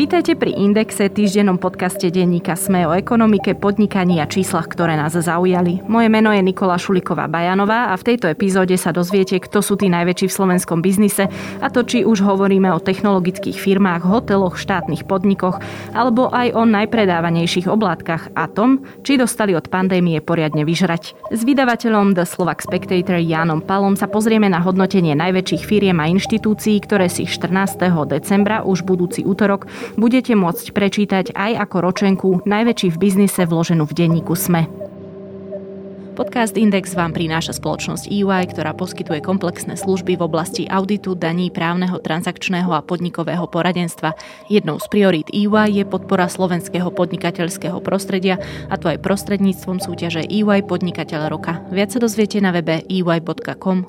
Vítajte pri Indexe, týždennom podcaste denníka Sme o ekonomike, podnikaní a číslach, ktoré nás zaujali. Moje meno je Nikola Šuliková Bajanová a v tejto epizóde sa dozviete, kto sú tí najväčší v slovenskom biznise a to či už hovoríme o technologických firmách, hoteloch, štátnych podnikoch alebo aj o najpredávanejších oblátkach a tom, či dostali od pandémie poriadne vyžrať. S vydavateľom The Slovak Spectator Jánom Palom sa pozrieme na hodnotenie najväčších firiem a inštitúcií, ktoré si 14. decembra už budúci útorok budete môcť prečítať aj ako ročenku najväčší v biznise vloženú v denníku SME. Podcast Index vám prináša spoločnosť EY, ktorá poskytuje komplexné služby v oblasti auditu, daní, právneho, transakčného a podnikového poradenstva. Jednou z priorít EY je podpora slovenského podnikateľského prostredia, a to aj prostredníctvom súťaže EY Podnikateľ roka. Viac sa dozviete na webe ey.com.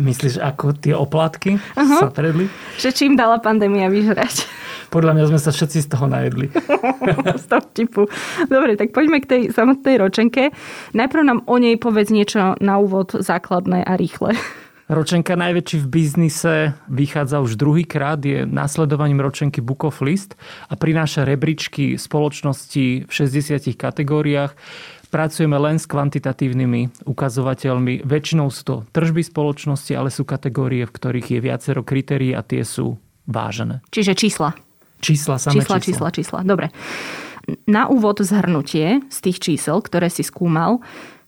Myslíš, ako tie oplatky uh-huh. sa predli? Že čím dala pandémia vyžrať? Podľa mňa sme sa všetci z toho najedli. z toho typu. Dobre, tak poďme k tej samotnej ročenke. Najprv nám o nej povedz niečo na úvod základné a rýchle. Ročenka najväčší v biznise vychádza už druhýkrát, je následovaním ročenky Book of List a prináša rebríčky spoločnosti v 60 kategóriách pracujeme len s kvantitatívnymi ukazovateľmi. Väčšinou sú to tržby spoločnosti, ale sú kategórie, v ktorých je viacero kritérií a tie sú vážené. Čiže čísla. Čísla, samé čísla. Čísla, čísla, čísla. Dobre. Na úvod zhrnutie z tých čísel, ktoré si skúmal,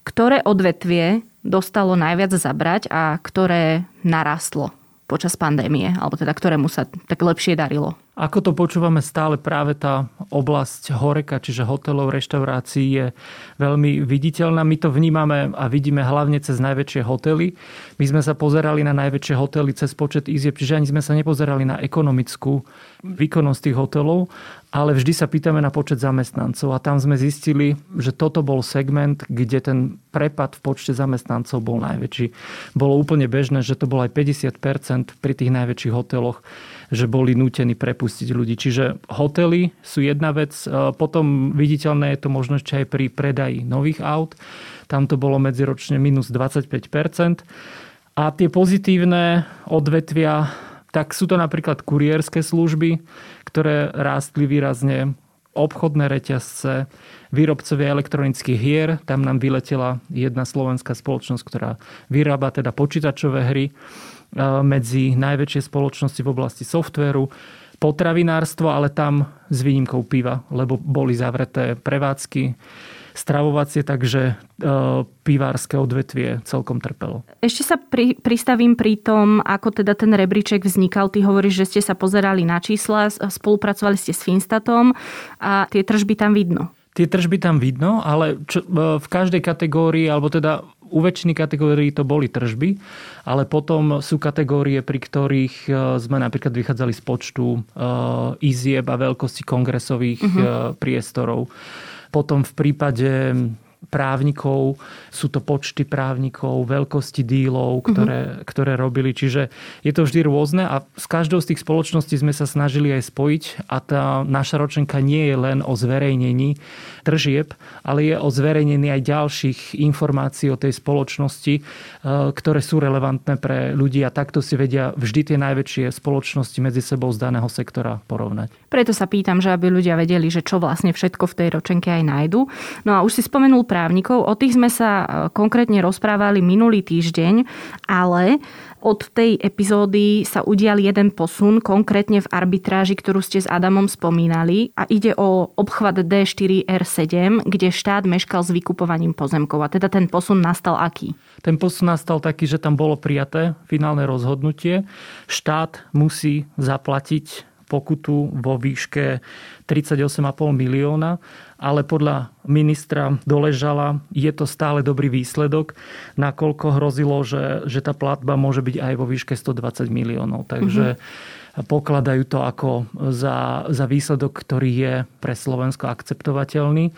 ktoré odvetvie dostalo najviac zabrať a ktoré narastlo počas pandémie, alebo teda ktorému sa tak lepšie darilo? Ako to počúvame stále, práve tá oblasť horeka, čiže hotelov, reštaurácií je veľmi viditeľná. My to vnímame a vidíme hlavne cez najväčšie hotely. My sme sa pozerali na najväčšie hotely cez počet izieb, čiže ani sme sa nepozerali na ekonomickú výkonnosť tých hotelov, ale vždy sa pýtame na počet zamestnancov a tam sme zistili, že toto bol segment, kde ten prepad v počte zamestnancov bol najväčší. Bolo úplne bežné, že to bolo aj 50% pri tých najväčších hoteloch, že boli nútení prepustiť ľudí. Čiže hotely sú jedna vec, potom viditeľné je to možno ešte aj pri predaji nových aut. Tam to bolo medziročne minus 25%. A tie pozitívne odvetvia tak sú to napríklad kuriérske služby, ktoré rástli výrazne, obchodné reťazce, výrobcovia elektronických hier. Tam nám vyletela jedna slovenská spoločnosť, ktorá vyrába teda počítačové hry e, medzi najväčšie spoločnosti v oblasti softvéru potravinárstvo, ale tam s výnimkou piva, lebo boli zavreté prevádzky stravovacie, takže e, pivárske odvetvie celkom trpelo. Ešte sa pri, pristavím pri tom, ako teda ten rebríček vznikal. Ty hovoríš, že ste sa pozerali na čísla, spolupracovali ste s Finstatom a tie tržby tam vidno. Tie tržby tam vidno, ale čo, e, v každej kategórii, alebo teda u väčšiny kategórií to boli tržby, ale potom sú kategórie, pri ktorých e, sme napríklad vychádzali z počtu izieb a veľkosti kongresových uh-huh. priestorov. Potom v prípade právnikov, sú to počty právnikov, veľkosti dílov, ktoré, uh-huh. ktoré robili. Čiže je to vždy rôzne a s každou z tých spoločností sme sa snažili aj spojiť a tá naša ročenka nie je len o zverejnení tržieb, ale je o zverejnení aj ďalších informácií o tej spoločnosti, e, ktoré sú relevantné pre ľudí a takto si vedia vždy tie najväčšie spoločnosti medzi sebou z daného sektora porovnať. Preto sa pýtam, že aby ľudia vedeli, že čo vlastne všetko v tej ročenke aj nájdu. No a už si spomenul právnikov. O tých sme sa e, konkrétne rozprávali minulý týždeň, ale od tej epizódy sa udial jeden posun, konkrétne v arbitráži, ktorú ste s Adamom spomínali a ide o obchvat D4R7, kde štát meškal s vykupovaním pozemkov. A teda ten posun nastal aký? Ten posun nastal taký, že tam bolo prijaté finálne rozhodnutie. Štát musí zaplatiť pokutu vo výške 38,5 milióna, ale podľa ministra Doležala je to stále dobrý výsledok, nakoľko hrozilo, že, že tá platba môže byť aj vo výške 120 miliónov. Takže mm-hmm. pokladajú to ako za, za výsledok, ktorý je pre Slovensko akceptovateľný.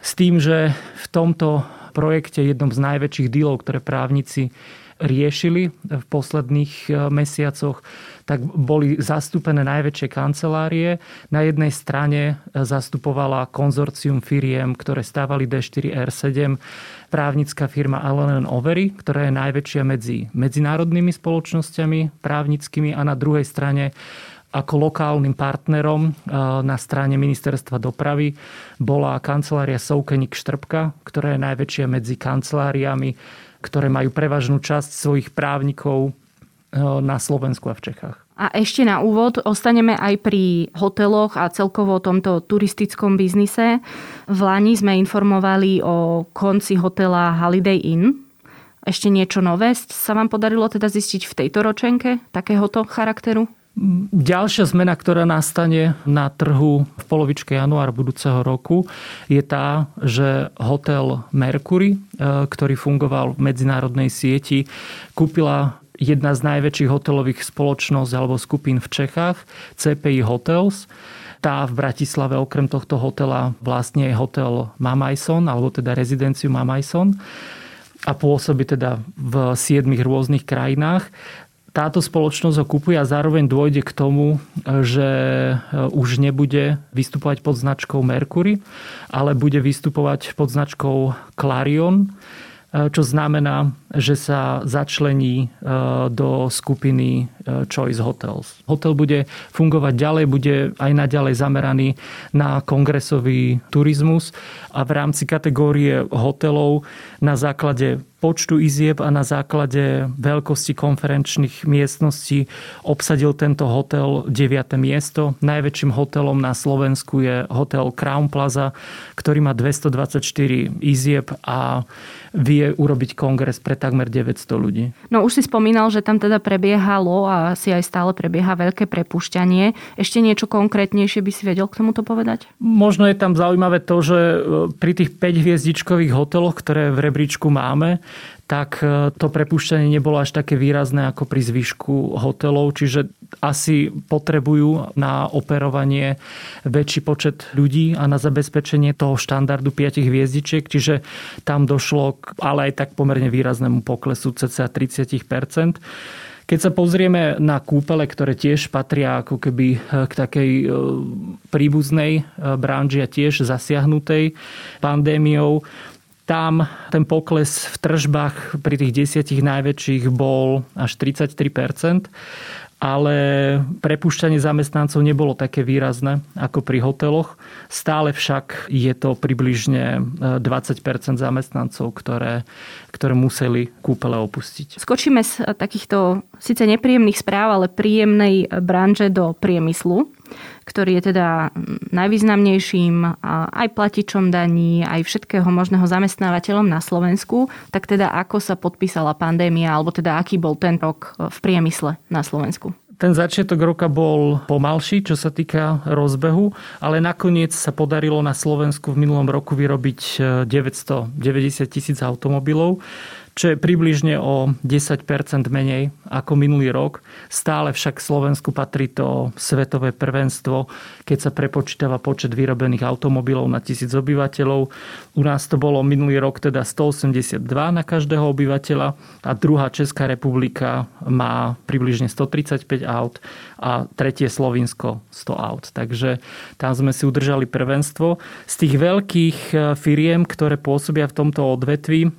S tým, že v tomto projekte jednom z najväčších dílov, ktoré právnici riešili v posledných e, mesiacoch, tak boli zastúpené najväčšie kancelárie. Na jednej strane e, zastupovala konzorcium firiem, ktoré stávali D4 R7, právnická firma Allen Overy, ktorá je najväčšia medzi medzinárodnými spoločnosťami právnickými a na druhej strane ako lokálnym partnerom e, na strane ministerstva dopravy bola kancelária Soukenik Štrbka, ktorá je najväčšia medzi kanceláriami ktoré majú prevažnú časť svojich právnikov e, na Slovensku a v Čechách. A ešte na úvod ostaneme aj pri hoteloch a celkovo tomto turistickom biznise. V Lani sme informovali o konci hotela Holiday Inn. Ešte niečo nové sa vám podarilo teda zistiť v tejto ročenke takéhoto charakteru? Ďalšia zmena, ktorá nastane na trhu v polovičke januára budúceho roku, je tá, že hotel Mercury, e, ktorý fungoval v medzinárodnej sieti, kúpila jedna z najväčších hotelových spoločnosť alebo skupín v Čechách, CPI Hotels. Tá v Bratislave okrem tohto hotela vlastne je hotel Mamajson, alebo teda rezidenciu Mamajson a pôsobí teda v siedmých rôznych krajinách táto spoločnosť ho kupuje a zároveň dôjde k tomu, že e, už nebude vystupovať pod značkou Mercury, ale bude vystupovať pod značkou Clarion, e, čo znamená, že sa začlení e, do skupiny Choice Hotels. Hotel bude fungovať ďalej, bude aj naďalej zameraný na kongresový turizmus a v rámci kategórie hotelov na základe počtu izieb a na základe veľkosti konferenčných miestností obsadil tento hotel 9. miesto. Najväčším hotelom na Slovensku je hotel Crown Plaza, ktorý má 224 izieb a vie urobiť kongres pre takmer 900 ľudí. No už si spomínal, že tam teda prebiehalo a si aj stále prebieha veľké prepušťanie. Ešte niečo konkrétnejšie by si vedel k tomuto povedať? Možno je tam zaujímavé to, že pri tých 5 hviezdičkových hoteloch, ktoré v rebríčku máme, tak e, to prepušťanie nebolo až také výrazné ako pri zvyšku hotelov, čiže asi potrebujú na operovanie väčší počet ľudí a na zabezpečenie toho štandardu 5 hviezdičiek, čiže tam došlo k, ale aj tak pomerne výraznému poklesu cca 30% keď sa pozrieme na kúpele, ktoré tiež patria ako keby e, k takej e, príbuznej branži a tiež zasiahnutej pandémiou, tam ten pokles v tržbách pri tých desiatich najväčších bol až 33% ale prepušťanie zamestnancov nebolo také výrazné ako pri hoteloch. Stále však je to približne 20% zamestnancov, ktoré, ktoré museli kúpele opustiť. Skočíme z takýchto síce nepríjemných správ, ale príjemnej branže do priemyslu ktorý je teda najvýznamnejším aj platičom daní, aj všetkého možného zamestnávateľom na Slovensku, tak teda ako sa podpísala pandémia, alebo teda aký bol ten rok v priemysle na Slovensku? Ten začiatok roka bol pomalší, čo sa týka rozbehu, ale nakoniec sa podarilo na Slovensku v minulom roku vyrobiť 990 tisíc automobilov čo je približne o 10% menej ako minulý rok. Stále však Slovensku patrí to svetové prvenstvo, keď sa prepočítava počet vyrobených automobilov na tisíc obyvateľov. U nás to bolo minulý rok teda 182 na každého obyvateľa a druhá Česká republika má približne 135 aut a tretie Slovinsko 100 aut. Takže tam sme si udržali prvenstvo. Z tých veľkých firiem, ktoré pôsobia v tomto odvetví,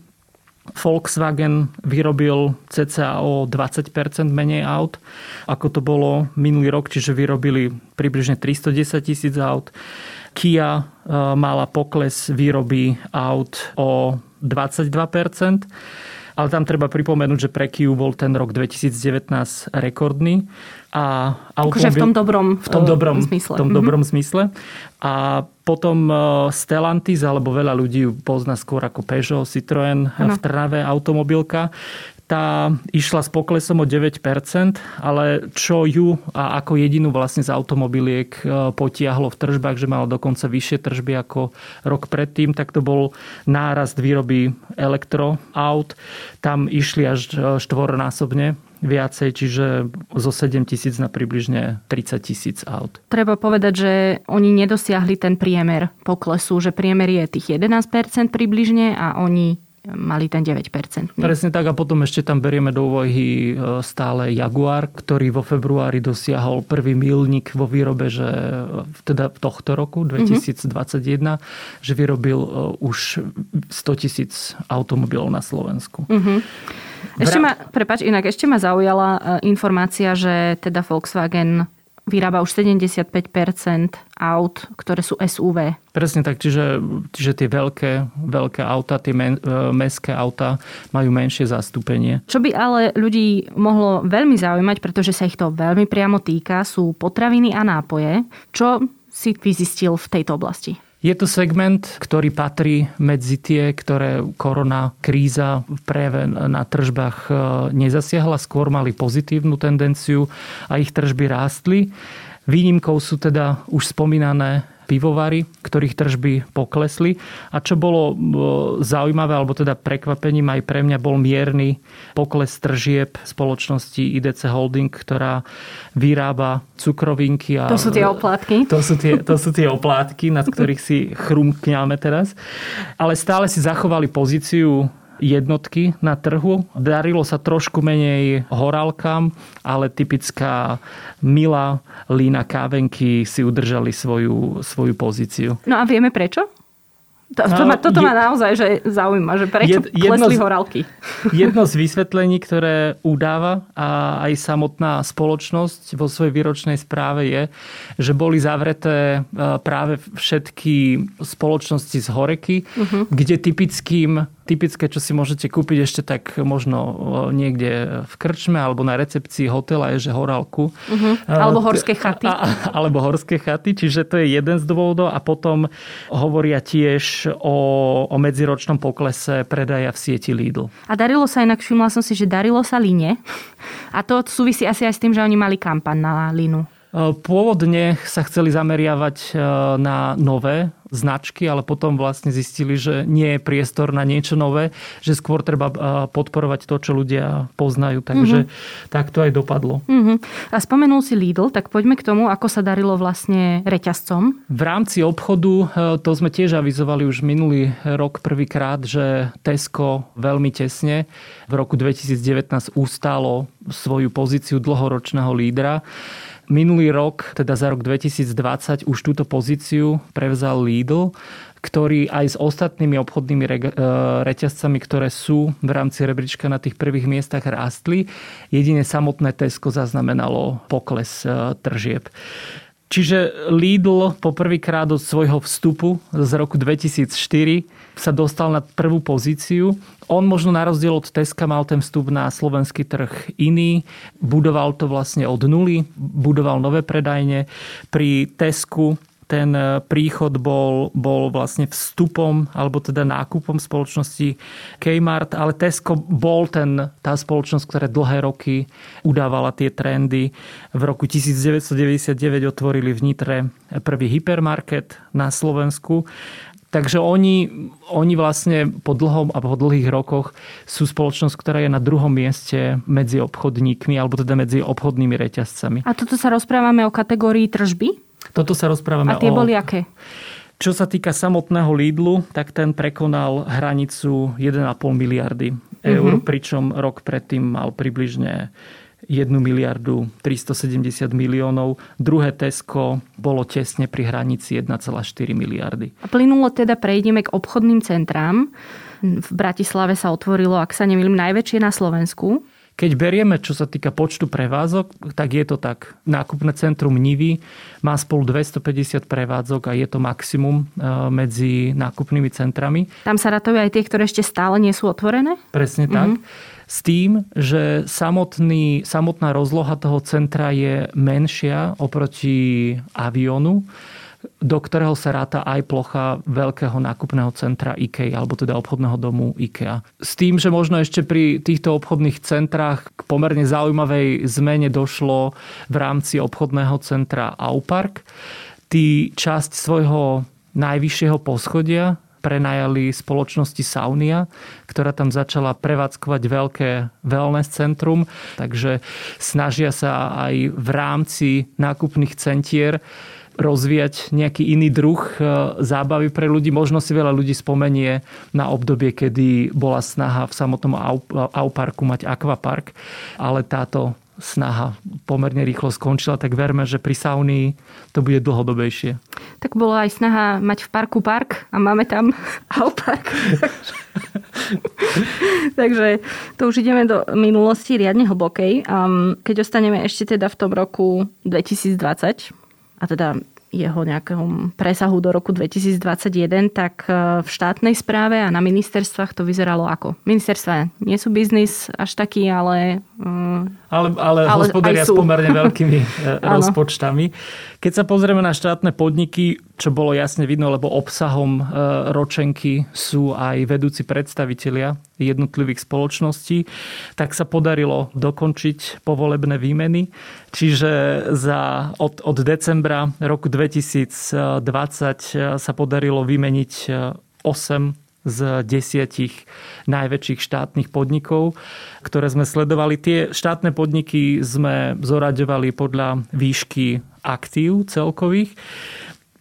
Volkswagen vyrobil cca o 20% menej aut, ako to bolo minulý rok, čiže vyrobili približne 310 tisíc aut. Kia e, mala pokles výroby aut o 22%. Ale tam treba pripomenúť, že pre Kiu bol ten rok 2019 rekordný. A automobil, akože v tom dobrom, v tom dobrom zmysle. V tom dobrom mm-hmm. zmysle. A potom e, Stellantis, alebo veľa ľudí ju pozná skôr ako Peugeot, Citroën ano. v Trnave automobilka tá išla s poklesom o 9%, ale čo ju a ako jedinú vlastne z automobiliek potiahlo v tržbách, že mala dokonca vyššie tržby ako rok predtým, tak to bol nárast výroby elektroaut. Tam išli až štvornásobne viacej, čiže zo 7 tisíc na približne 30 tisíc aut. Treba povedať, že oni nedosiahli ten priemer poklesu, že priemer je tých 11% približne a oni mali ten 9%. Presne tak a potom ešte tam berieme do úvahy e, stále Jaguar, ktorý vo februári dosiahol prvý milník vo výrobe, že e, teda tohto roku 2021, mm-hmm. že vyrobil e, už 100 tisíc automobilov na Slovensku. Mm-hmm. Ešte ma, prepač, inak ešte ma zaujala informácia, že teda Volkswagen vyrába už 75% aut, ktoré sú SUV. Presne tak, čiže, čiže tie veľké, veľké auta, tie men, e, mestské auta majú menšie zastúpenie. Čo by ale ľudí mohlo veľmi zaujímať, pretože sa ich to veľmi priamo týka, sú potraviny a nápoje. Čo si vyzistil v tejto oblasti? Je to segment, ktorý patrí medzi tie, ktoré korona kríza v prejave na tržbách e, nezasiahla, skôr mali pozitívnu tendenciu a ich tržby rástli. Výnimkou sú teda už spomínané pivovary, ktorých tržby poklesli. A čo bolo e, zaujímavé, alebo teda prekvapením aj pre mňa, bol mierny pokles tržieb spoločnosti IDC Holding, ktorá vyrába cukrovinky. A, to sú tie oplátky. To sú tie, to sú tie oplátky, nad ktorých si chrumkňame teraz. Ale stále si zachovali pozíciu jednotky na trhu. Darilo sa trošku menej horálkam, ale typická milá lína kávenky si udržali svoju, svoju pozíciu. No a vieme prečo? To, to ma, toto je, ma naozaj že zaujíma, že prečo jed, klesli z, horálky. Jedno z vysvetlení, ktoré udáva a aj samotná spoločnosť vo svojej výročnej správe je, že boli zavreté e, práve všetky spoločnosti z horeky, uh-huh. kde typickým typické, čo si môžete kúpiť ešte tak možno niekde v krčme alebo na recepcii hotela je, že horálku. Uh-huh. Alebo horské chaty. A, alebo horské chaty, čiže to je jeden z dôvodov a potom hovoria tiež o, o medziročnom poklese predaja v sieti Lidl. A darilo sa inak, všimla som si, že darilo sa Line a to súvisí asi aj s tým, že oni mali kampan na Linu. Pôvodne sa chceli zameriavať na nové značky, ale potom vlastne zistili, že nie je priestor na niečo nové, že skôr treba podporovať to, čo ľudia poznajú. Takže mm-hmm. tak to aj dopadlo. Mm-hmm. A spomenul si Lidl, tak poďme k tomu, ako sa darilo vlastne reťazcom. V rámci obchodu, to sme tiež avizovali už minulý rok prvýkrát, že Tesco veľmi tesne v roku 2019 ustálo svoju pozíciu dlhoročného lídra. Minulý rok, teda za rok 2020, už túto pozíciu prevzal Lidl, ktorý aj s ostatnými obchodnými e, reťazcami, ktoré sú v rámci rebríčka na tých prvých miestach rástli. Jedine samotné Tesco zaznamenalo pokles e, tržieb. Čiže Lidl poprvýkrát od svojho vstupu z roku 2004 sa dostal na prvú pozíciu. On možno na rozdiel od Teska mal ten vstup na slovenský trh iný. Budoval to vlastne od nuly, budoval nové predajne. Pri Tesku ten e, príchod bol, bol vlastne vstupom alebo teda nákupom spoločnosti Kmart, ale Tesco bol ten, tá spoločnosť, ktorá dlhé roky udávala tie trendy. V roku 1999 otvorili v Nitre prvý hypermarket na Slovensku. Takže oni, oni vlastne po dlhom a po dlhých rokoch sú spoločnosť, ktorá je na druhom mieste medzi obchodníkmi alebo teda medzi obchodnými reťazcami. A toto sa rozprávame o kategórii tržby? Toto sa rozprávame o... A tie o... boli aké? Čo sa týka samotného Lidlu, tak ten prekonal hranicu 1,5 miliardy eur, uh-huh. pričom rok predtým mal približne 1 miliardu 370 miliónov. Druhé Tesco bolo tesne pri hranici 1,4 miliardy. A plynulo teda prejdeme k obchodným centrám. V Bratislave sa otvorilo, ak sa nemýlim, najväčšie na Slovensku. Keď berieme, čo sa týka počtu prevádzok, tak je to tak. Nákupné centrum Nivy má spolu 250 prevádzok a je to maximum e, medzi nákupnými centrami. Tam sa ratujú aj tie, ktoré ešte stále nie sú otvorené? Presne tak. Mm-hmm. S tým, že samotný, samotná rozloha toho centra je menšia oproti avionu do ktorého sa ráta aj plocha veľkého nákupného centra IKEA, alebo teda obchodného domu IKEA. S tým, že možno ešte pri týchto obchodných centrách k pomerne zaujímavej zmene došlo v rámci obchodného centra Aupark. Tí časť svojho najvyššieho poschodia prenajali spoločnosti Saunia, ktorá tam začala prevádzkovať veľké wellness centrum, takže snažia sa aj v rámci nákupných centier rozvíjať nejaký iný druh e, zábavy pre ľudí. Možno si veľa ľudí spomenie na obdobie, kedy bola snaha v samotnom Auparku mať akvapark, ale táto snaha pomerne rýchlo skončila, tak verme, že pri Saunii to bude dlhodobejšie. Tak bola aj snaha mať v parku park a máme tam Aupark. Takže to už ideme do minulosti riadne hlbokej. Keď ostaneme ešte teda v tom roku 2020, a teda jeho nejakom presahu do roku 2021, tak e, v štátnej správe a na ministerstvách to vyzeralo ako? Ministerstva nie sú biznis až taký, ale... Mm, ale, ale, ale hospodária s pomerne veľkými e, rozpočtami. Keď sa pozrieme na štátne podniky, čo bolo jasne vidno, lebo obsahom e, ročenky sú aj vedúci predstavitelia jednotlivých spoločností, tak sa podarilo dokončiť povolebné výmeny. Čiže za, od, od decembra roku 2020 sa podarilo vymeniť 8 z desiatich najväčších štátnych podnikov, ktoré sme sledovali. Tie štátne podniky sme zoraďovali podľa výšky aktív celkových.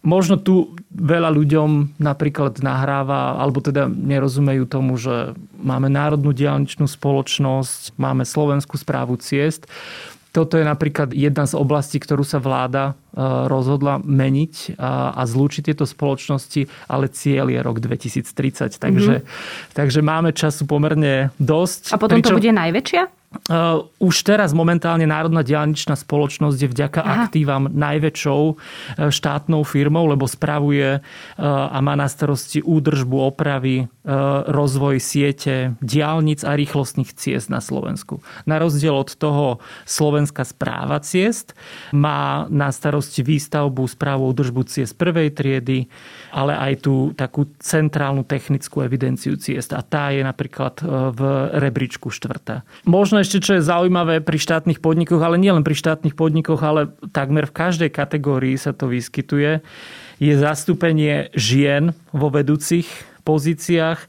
Možno tu veľa ľuďom napríklad nahráva, alebo teda nerozumejú tomu, že máme Národnú diálničnú spoločnosť, máme Slovenskú správu ciest. Toto je napríklad jedna z oblastí, ktorú sa vláda e, rozhodla meniť a, a zlúčiť tieto spoločnosti, ale cieľ je rok 2030. Takže, mm-hmm. takže máme času pomerne dosť. A potom pričom... to bude najväčšia? Uh, už teraz momentálne Národná diálničná spoločnosť je vďaka Aha. aktívam najväčšou uh, štátnou firmou, lebo spravuje uh, a má na starosti údržbu, opravy, rozvoj siete diálnic a rýchlostných ciest na Slovensku. Na rozdiel od toho Slovenská správa ciest má na starosti výstavbu, správu údržbu ciest prvej triedy, ale aj tú takú centrálnu technickú evidenciu ciest. A tá je napríklad v rebríčku štvrtá. Možno ešte, čo je zaujímavé pri štátnych podnikoch, ale nielen pri štátnych podnikoch, ale takmer v každej kategórii sa to vyskytuje, je zastúpenie žien vo vedúcich pozíciách.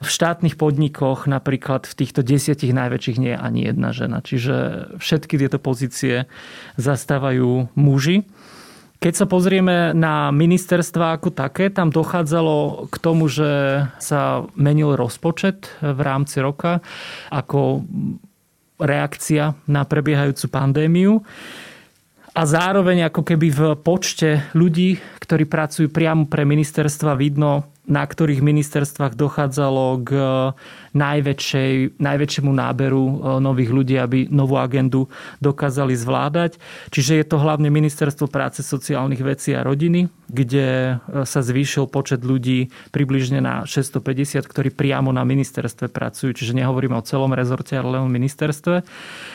V štátnych podnikoch napríklad v týchto desiatich najväčších nie je ani jedna žena. Čiže všetky tieto pozície zastávajú muži. Keď sa pozrieme na ministerstva ako také, tam dochádzalo k tomu, že sa menil rozpočet v rámci roka ako reakcia na prebiehajúcu pandémiu. A zároveň ako keby v počte ľudí, ktorí pracujú priamo pre ministerstva, vidno na ktorých ministerstvách dochádzalo k najväčšej, najväčšiemu náberu e, nových ľudí, aby novú agendu dokázali zvládať. Čiže je to hlavne Ministerstvo práce, sociálnych vecí a rodiny, kde e, sa zvýšil počet ľudí približne na 650, ktorí priamo na ministerstve pracujú. Čiže nehovoríme o celom rezorte, ale len o ministerstve.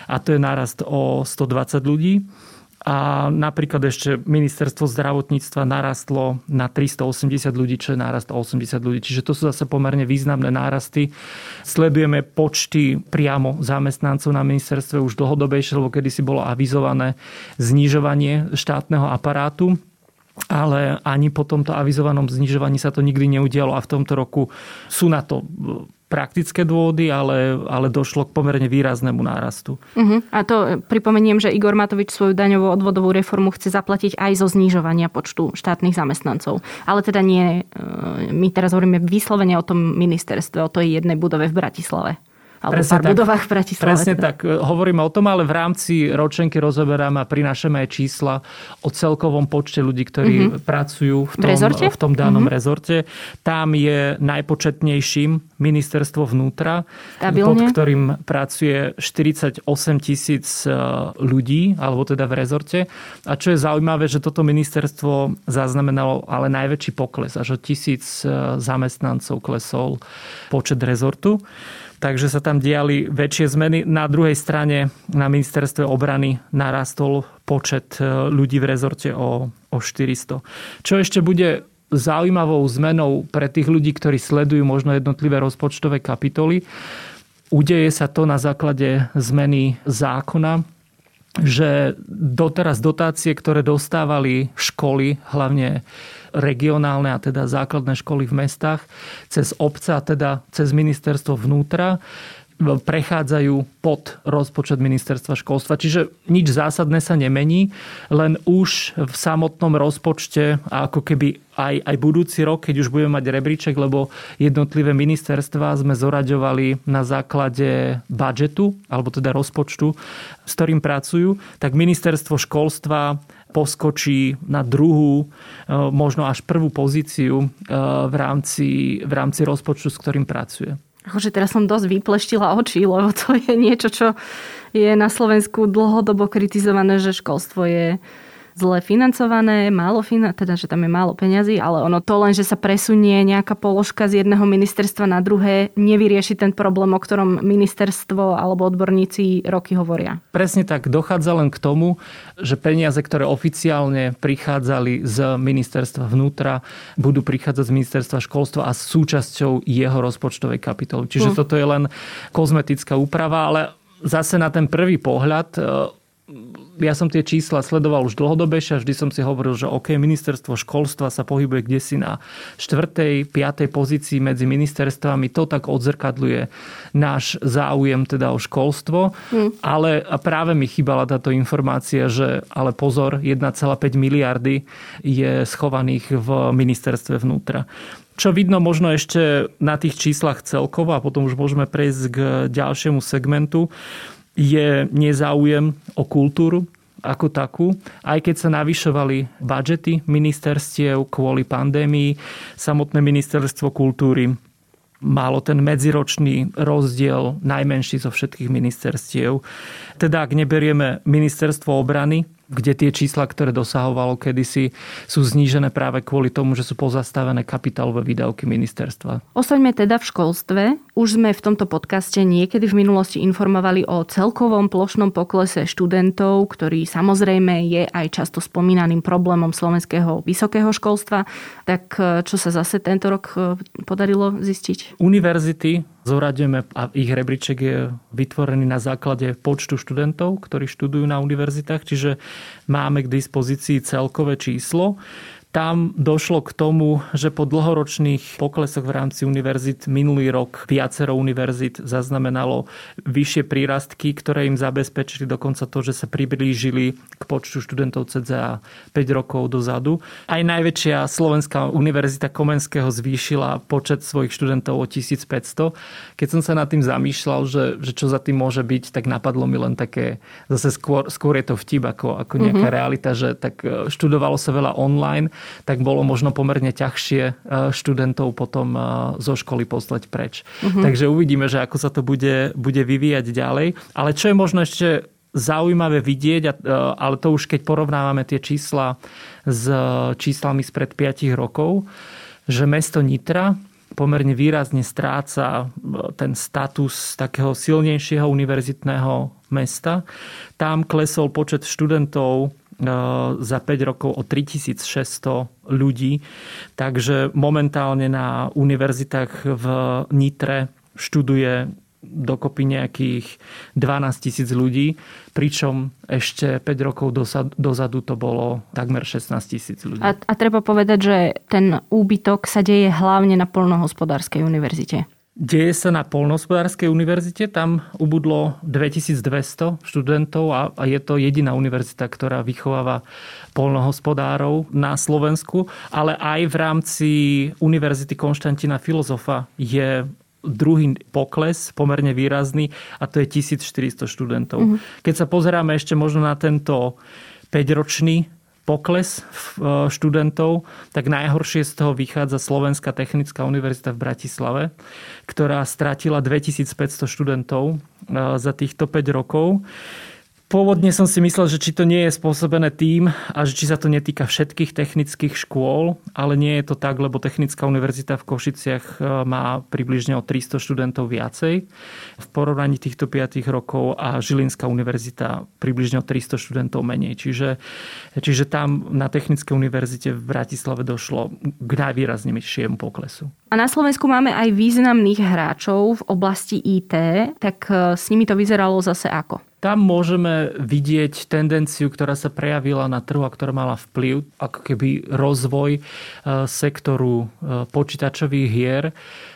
A to je nárast o 120 ľudí a napríklad ešte ministerstvo zdravotníctva narastlo na 380 ľudí, čo je nárast o 80 ľudí. Čiže to sú zase pomerne významné nárasty. Sledujeme počty priamo zamestnancov na ministerstve už dlhodobejšie, lebo kedysi bolo avizované znižovanie štátneho aparátu ale ani po tomto avizovanom znižovaní sa to nikdy neudialo a v tomto roku sú na to praktické dôvody, ale, ale došlo k pomerne výraznému nárastu. Uh-huh. A to pripomeniem, že Igor Matovič svoju daňovú odvodovú reformu chce zaplatiť aj zo znižovania počtu štátnych zamestnancov. Ale teda nie, e, my teraz hovoríme vyslovene o tom ministerstve, o tej jednej budove v Bratislave alebo presne pár tak, budovách v Bratislave. Presne teda. tak. Hovoríme o tom, ale v rámci ročenky rozoberáme a prinášame aj čísla o celkovom počte ľudí, ktorí mm-hmm. pracujú v tom, rezorte? v tom danom mm-hmm. rezorte. Tam je najpočetnejším ministerstvo vnútra, Stabilne. pod ktorým pracuje 48 tisíc e, ľudí, alebo teda v rezorte. A čo je zaujímavé, že toto ministerstvo zaznamenalo ale najväčší pokles, až o tisíc e, zamestnancov klesol počet rezortu takže sa tam diali väčšie zmeny. Na druhej strane na ministerstve obrany narastol počet e, ľudí v rezorte o, o o 400. Čo ešte bude zaujímavou zmenou pre tých ľudí, ktorí sledujú možno jednotlivé rozpočtové kapitoly, udeje sa to na základe zmeny zákona, že doteraz dotácie, ktoré dostávali školy, hlavne regionálne a teda základné školy v mestách, cez obce a teda cez ministerstvo vnútra, prechádzajú pod rozpočet ministerstva školstva. Čiže nič zásadné sa nemení, len už v samotnom rozpočte ako keby aj, aj budúci rok, keď už budeme mať rebríček, lebo jednotlivé ministerstva sme zoraďovali na základe budžetu, alebo teda rozpočtu, s ktorým pracujú, tak ministerstvo školstva poskočí na druhú, e, možno až prvú pozíciu e, v rámci, v rámci rozpočtu, s ktorým pracuje. Akože teraz som dosť vypleštila oči, lebo to je niečo, čo je na Slovensku dlhodobo kritizované, že školstvo je zle financované, málo finan- teda, že tam je málo peňazí, ale ono to len, že sa presunie nejaká položka z jedného ministerstva na druhé, nevyrieši ten problém, o ktorom ministerstvo alebo odborníci roky hovoria. Presne tak, dochádza len k tomu, že peniaze, ktoré oficiálne prichádzali z ministerstva vnútra, budú prichádzať z ministerstva školstva a súčasťou jeho rozpočtovej kapitoly. Čiže hm. toto je len kozmetická úprava, ale zase na ten prvý pohľad ja som tie čísla sledoval už dlhodobejšie a vždy som si hovoril, že OK, ministerstvo školstva sa pohybuje kde si na 4. 5. pozícii medzi ministerstvami. To tak odzrkadľuje náš záujem teda o školstvo. Hmm. Ale práve mi chýbala táto informácia, že ale pozor, 1,5 miliardy je schovaných v ministerstve vnútra. Čo vidno možno ešte na tých číslach celkovo a potom už môžeme prejsť k ďalšiemu segmentu je nezáujem o kultúru ako takú. Aj keď sa navyšovali budžety ministerstiev kvôli pandémii, samotné ministerstvo kultúry malo ten medziročný rozdiel najmenší zo všetkých ministerstiev. Teda ak neberieme ministerstvo obrany, kde tie čísla, ktoré dosahovalo kedysi, sú znížené práve kvôli tomu, že sú pozastavené kapitálové výdavky ministerstva. Ostaňme teda v školstve. Už sme v tomto podcaste niekedy v minulosti informovali o celkovom plošnom poklese študentov, ktorý samozrejme je aj často spomínaným problémom slovenského vysokého školstva. Tak čo sa zase tento rok eh, podarilo zistiť? Univerzity zoradíme a ich rebríček je vytvorený na základe počtu študentov, ktorí študujú na univerzitách, čiže máme k dispozícii celkové číslo. Tam došlo k tomu, že po dlhoročných poklesoch v rámci univerzit minulý rok viacero univerzit zaznamenalo vyššie prírastky, ktoré im zabezpečili dokonca to, že sa priblížili k počtu študentov CZA 5 rokov dozadu. Aj najväčšia slovenská univerzita Komenského zvýšila počet svojich študentov o 1500. Keď som sa nad tým zamýšľal, že, že čo za tým môže byť, tak napadlo mi len také, zase skôr, skôr je to vtip ako, ako nejaká mm-hmm. realita, že tak e, študovalo sa veľa online tak bolo možno pomerne ťažšie e, študentov potom e, zo školy poslať preč. Uh-huh. Takže uvidíme, že ako sa to bude, bude vyvíjať ďalej. Ale čo je možno ešte zaujímavé vidieť, e, ale to už keď porovnávame tie čísla s číslami spred 5 rokov, že mesto Nitra pomerne výrazne stráca ten status takého silnejšieho univerzitného mesta. Tam klesol počet študentov za 5 rokov o 3600 ľudí. Takže momentálne na univerzitách v Nitre študuje dokopy nejakých 12 tisíc ľudí, pričom ešte 5 rokov dozadu to bolo takmer 16 tisíc ľudí. A, a treba povedať, že ten úbytok sa deje hlavne na Polnohospodárskej univerzite. Deje sa na Polnohospodárskej univerzite, tam ubudlo 2200 študentov a, a je to jediná univerzita, ktorá vychováva polnohospodárov na Slovensku, ale aj v rámci Univerzity Konštantina Filozofa je druhý pokles, pomerne výrazný, a to je 1400 študentov. Mm-hmm. Keď sa pozeráme ešte možno na tento 5-ročný pokles e, študentov, tak najhoršie z toho vychádza Slovenská technická univerzita v Bratislave, ktorá stratila 2500 študentov e, za týchto 5 rokov. Pôvodne som si myslel, že či to nie je spôsobené tým a že či sa to netýka všetkých technických škôl, ale nie je to tak, lebo Technická univerzita v Košiciach e, má približne o 300 študentov viacej v porovnaní týchto 5 rokov a Žilinská univerzita približne o 300 študentov menej. Čiže, čiže tam na Technickej univerzite v Bratislave došlo k najvýraznejšiemu poklesu. A na Slovensku máme aj významných hráčov v oblasti IT, tak e, s nimi to vyzeralo zase ako? Tam môžeme vidieť tendenciu, ktorá sa prejavila na trhu a ktorá mala vplyv, ako keby rozvoj e, sektoru e, počítačových hier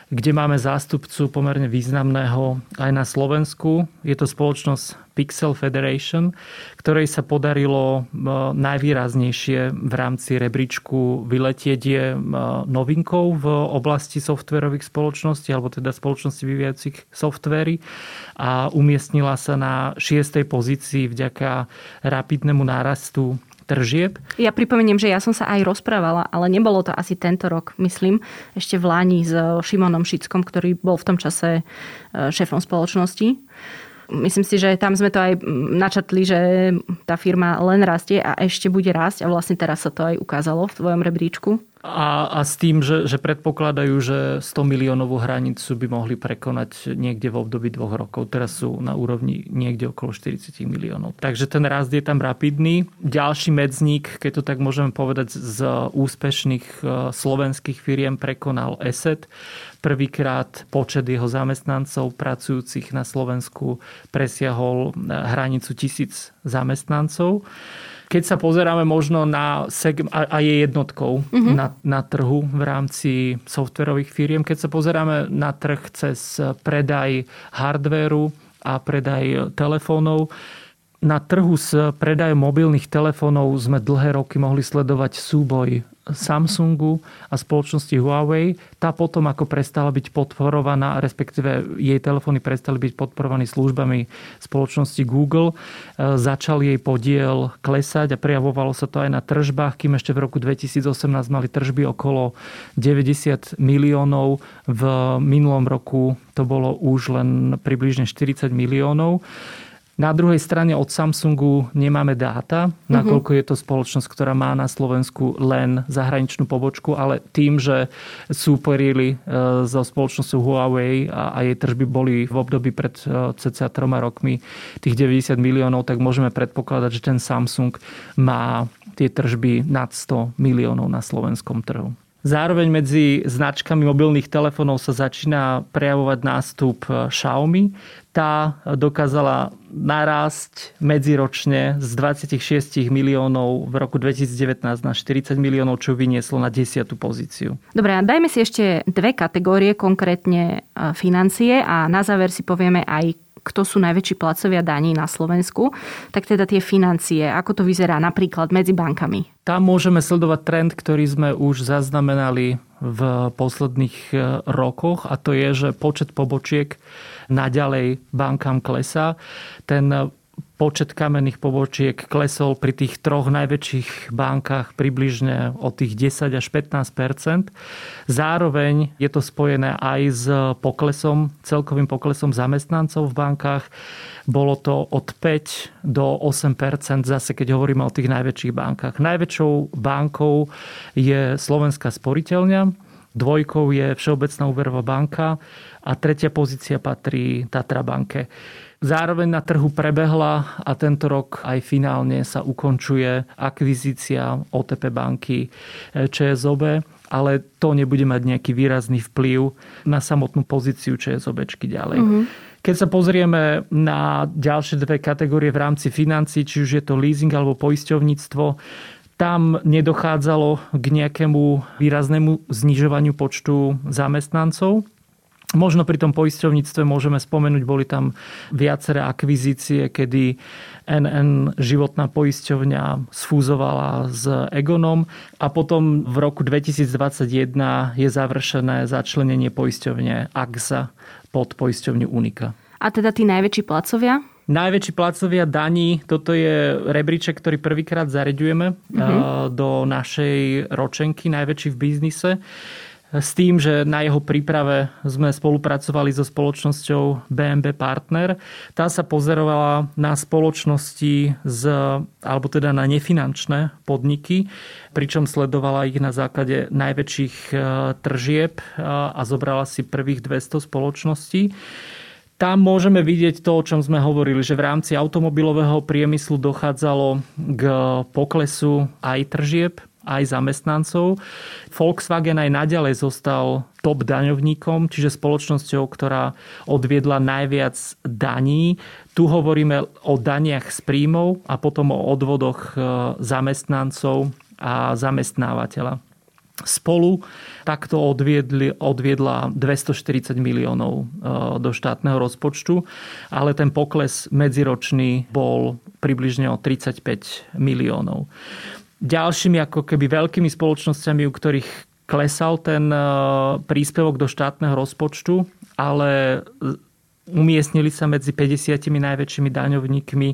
kde máme zástupcu pomerne významného aj na Slovensku. Je to spoločnosť Pixel Federation, ktorej sa podarilo e, najvýraznejšie v rámci rebríčku vyletieť je novinkou v oblasti softverových spoločností, alebo teda spoločnosti vyvíjajúcich softvery a umiestnila sa na šiestej pozícii vďaka rapidnému nárastu tržieb. Ja pripomeniem, že ja som sa aj rozprávala, ale nebolo to asi tento rok, myslím, ešte v Láni s Šimonom Šickom, ktorý bol v tom čase e, šéfom spoločnosti. Myslím si, že tam sme to aj načatli, že tá firma len rastie a ešte bude rásť a vlastne teraz sa to aj ukázalo v tvojom rebríčku. A, a s tým, že, že predpokladajú, že 100 miliónovú hranicu by mohli prekonať niekde v období dvoch rokov. Teraz sú na úrovni niekde okolo 40 miliónov. Takže ten rast je tam rapidný. Ďalší medzník, keď to tak môžeme povedať, z úspešných e, slovenských firiem prekonal ESET. Prvýkrát počet jeho zamestnancov pracujúcich na Slovensku presiahol e, hranicu tisíc zamestnancov. Keď sa pozeráme možno na segment, a je jednotkou uh-huh. na, na trhu v rámci softverových firiem, keď sa pozeráme na trh cez predaj hardvéru a predaj telefónov, na trhu s predajom mobilných telefónov sme dlhé roky mohli sledovať súboj Samsungu a spoločnosti Huawei. Tá potom ako prestala byť podporovaná, respektíve jej telefóny prestali byť podporovaní službami spoločnosti Google. E, začal jej podiel klesať a prejavovalo sa to aj na tržbách, kým ešte v roku 2018 mali tržby okolo 90 miliónov. V minulom roku to bolo už len približne 40 miliónov. Na druhej strane od Samsungu nemáme dáta, nakoľko je to spoločnosť, ktorá má na Slovensku len zahraničnú pobočku, ale tým, že súperili e, so spoločnosťou Huawei a jej tržby boli v období pred e, cca troma rokmi tých 90 miliónov, tak môžeme predpokladať, že ten Samsung má tie tržby nad 100 miliónov na slovenskom trhu. Zároveň medzi značkami mobilných telefónov sa začína prejavovať nástup e, Xiaomi. Tá dokázala narásť medziročne z 26 miliónov v roku 2019 na 40 miliónov, čo vynieslo na 10. pozíciu. Dobre, a dajme si ešte dve kategórie, konkrétne e, financie a na záver si povieme aj kto sú najväčší placovia daní na Slovensku, tak teda tie financie, ako to vyzerá napríklad medzi bankami. Tam môžeme sledovať trend, ktorý sme už zaznamenali v posledných e, rokoch a to je, že počet pobočiek naďalej bankám klesá. Ten počet kamenných pobočiek klesol pri tých troch najväčších bankách približne o tých 10 až 15% Zároveň je to spojené aj s poklesom, celkovým poklesom zamestnancov v bankách. Bolo to od 5 do 8% zase keď hovoríme o tých najväčších bankách. Najväčšou bankou je Slovenská sporiteľňa, dvojkou je Všeobecná úverová banka a tretia pozícia patrí Tatra banke. Zároveň na trhu prebehla a tento rok aj finálne sa ukončuje akvizícia OTP banky eh, ČSOB, ale to nebude mať nejaký výrazný vplyv na samotnú pozíciu ČSOBčky ďalej. Mm-hmm. Keď sa pozrieme na ďalšie dve kategórie v rámci financí, či už je to leasing alebo poisťovníctvo, tam nedochádzalo k nejakému výraznému znižovaniu počtu zamestnancov. Možno pri tom poisťovníctve môžeme spomenúť, boli tam viaceré akvizície, kedy NN životná poisťovňa sfúzovala s Egonom a potom v roku 2021 je završené začlenenie poisťovne AXA pod poisťovňu Unika. A teda tí najväčší placovia? Najväčší placovia daní, toto je rebríček, ktorý prvýkrát zareďujeme uh-huh. do našej ročenky, najväčší v biznise. S tým, že na jeho príprave sme spolupracovali so spoločnosťou BMB Partner. Tá sa pozerovala na spoločnosti z, alebo teda na nefinančné podniky, pričom sledovala ich na základe najväčších e, tržieb e, a zobrala si prvých 200 spoločností. Tam môžeme vidieť to, o čom sme hovorili, že v rámci automobilového priemyslu dochádzalo k poklesu aj tržieb, aj zamestnancov. Volkswagen aj naďalej zostal top daňovníkom, čiže spoločnosťou, ktorá odviedla najviac daní. Tu hovoríme o daniach z príjmov a potom o odvodoch e, zamestnancov a zamestnávateľa. Spolu takto odviedli, odviedla 240 miliónov e, do štátneho rozpočtu, ale ten pokles medziročný bol približne o 35 miliónov ďalšími ako keby veľkými spoločnosťami, u ktorých klesal ten e, príspevok do štátneho rozpočtu, ale umiestnili sa medzi 50 najväčšími daňovníkmi,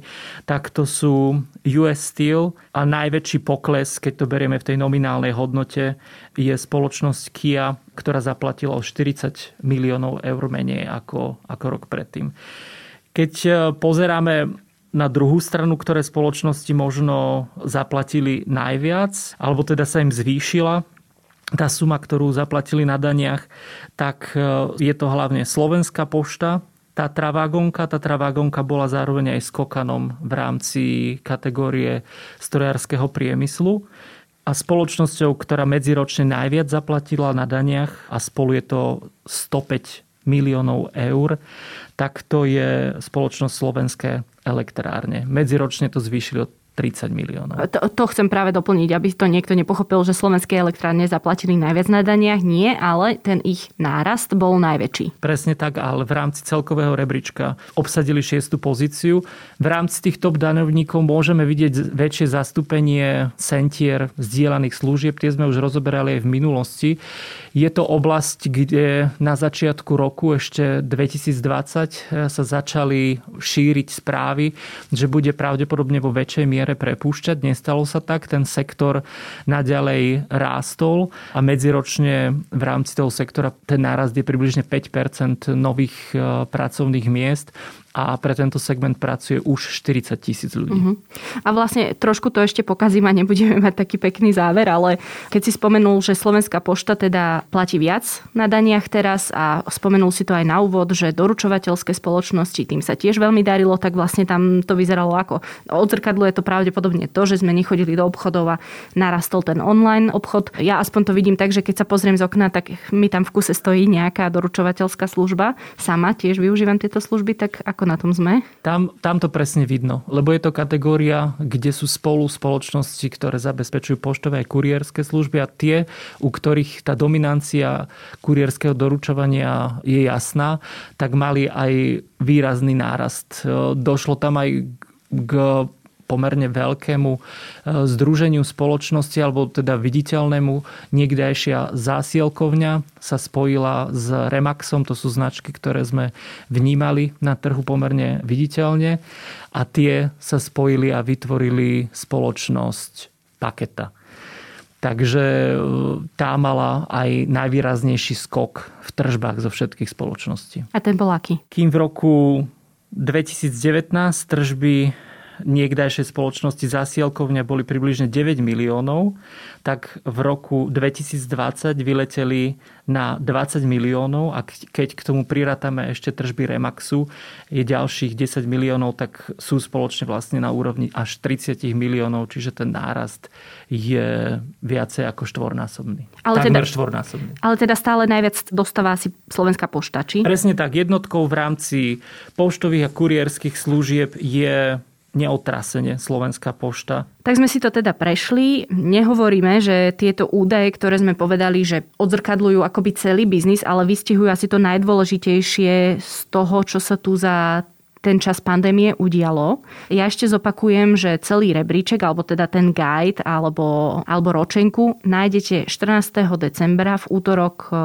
tak to sú US Steel a najväčší pokles, keď to berieme v tej nominálnej hodnote, je spoločnosť Kia, ktorá zaplatila o 40 miliónov eur menej ako, ako rok predtým. Keď e, pozeráme na druhú stranu, ktoré spoločnosti možno zaplatili najviac, alebo teda sa im zvýšila tá suma, ktorú zaplatili na daniach, tak e, je to hlavne Slovenská pošta, tá Travagonka. Tá Travagonka bola zároveň aj skokanom v rámci kategórie strojárskeho priemyslu a spoločnosťou, ktorá medziročne najviac zaplatila na daniach a spolu je to 105 miliónov eur, tak to je spoločnosť Slovenské elektrárne. Medziročne to zvýšili od 30 miliónov. To, to chcem práve doplniť, aby to niekto nepochopil, že slovenské elektrárne zaplatili najviac na daniach. Nie, ale ten ich nárast bol najväčší. Presne tak, ale v rámci celkového rebríčka obsadili šiestu pozíciu. V rámci tých top daňovníkov môžeme vidieť väčšie zastúpenie centier zdieľaných služieb. Tie sme už rozoberali aj v minulosti. Je to oblasť, kde na začiatku roku ešte 2020 sa začali šíriť správy, že bude pravdepodobne vo väčšej miere miere prepúšťať. Nestalo sa tak. Ten sektor naďalej rástol a medziročne v rámci toho sektora ten nárast je približne 5 nových e, pracovných miest a pre tento segment pracuje už 40 tisíc ľudí. Uh-huh. A vlastne trošku to ešte pokazím a nebudeme mať taký pekný záver, ale keď si spomenul, že Slovenská pošta teda platí viac na daniach teraz a spomenul si to aj na úvod, že doručovateľské spoločnosti tým sa tiež veľmi darilo, tak vlastne tam to vyzeralo ako odzrkadluje to pravdepodobne to, že sme nechodili do obchodov a narastol ten online obchod. Ja aspoň to vidím tak, že keď sa pozriem z okna, tak mi tam v kuse stojí nejaká doručovateľská služba. Sama tiež využívam tieto služby, tak ako na tom sme? Tam, tam to presne vidno, lebo je to kategória, kde sú spolu spoločnosti, ktoré zabezpečujú poštové a kurierské služby a tie, u ktorých tá dominancia kurierského doručovania je jasná, tak mali aj výrazný nárast. Došlo tam aj k pomerne veľkému e, združeniu spoločnosti alebo teda viditeľnému niekdajšia zásielkovňa sa spojila s Remaxom, to sú značky, ktoré sme vnímali na trhu pomerne viditeľne a tie sa spojili a vytvorili spoločnosť Paketa. Takže e, tá mala aj najvýraznejší skok v tržbách zo všetkých spoločností. A ten bol aký? Kým v roku 2019 tržby niekdajšej spoločnosti zásielkovňa boli približne 9 miliónov, tak v roku 2020 vyleteli na 20 miliónov a keď k tomu prirátame ešte tržby Remaxu, je ďalších 10 miliónov, tak sú spoločne vlastne na úrovni až 30 miliónov, čiže ten nárast je viacej ako štvornásobný. Ale Takmer teda, štvornásobný. Ale teda stále najviac dostáva asi Slovenská pošta, či? Presne tak. Jednotkou v rámci poštových a kuriérskych služieb je neotrasene Slovenská pošta. Tak sme si to teda prešli. Nehovoríme, že tieto údaje, ktoré sme povedali, že odzrkadľujú akoby celý biznis, ale vystihujú asi to najdôležitejšie z toho, čo sa tu za ten čas pandémie udialo. Ja ešte zopakujem, že celý rebríček, alebo teda ten guide, alebo, alebo ročenku nájdete 14. decembra v útorok e,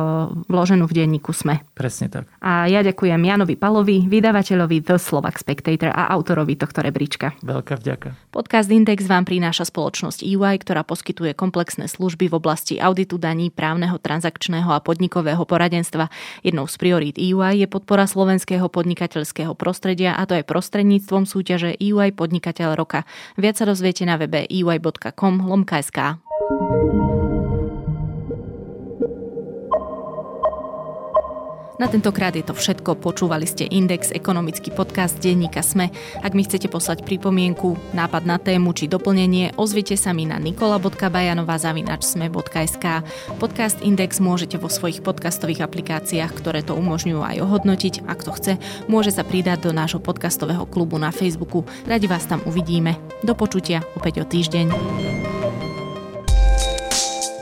vloženú v denníku SME. Presne tak. A ja ďakujem Janovi Palovi, vydavateľovi The Slovak Spectator a autorovi tohto rebríčka. Veľká vďaka. Podcast Index vám prináša spoločnosť EY, ktorá poskytuje komplexné služby v oblasti auditu daní, právneho, transakčného a podnikového poradenstva. Jednou z priorít EY je podpora slovenského podnikateľského prostredia a to aj prostredníctvom súťaže EY Podnikateľ roka. Viac sa dozviete na webe ey.com lomka.sk. Na tentokrát je to všetko. Počúvali ste Index, ekonomický podcast denníka Sme. Ak mi chcete poslať pripomienku, nápad na tému či doplnenie, ozvite sa mi na nikola.bajanová.sme.sk. Podcast Index môžete vo svojich podcastových aplikáciách, ktoré to umožňujú aj ohodnotiť. Ak to chce, môže sa pridať do nášho podcastového klubu na Facebooku. Radi vás tam uvidíme. Do počutia opäť o týždeň.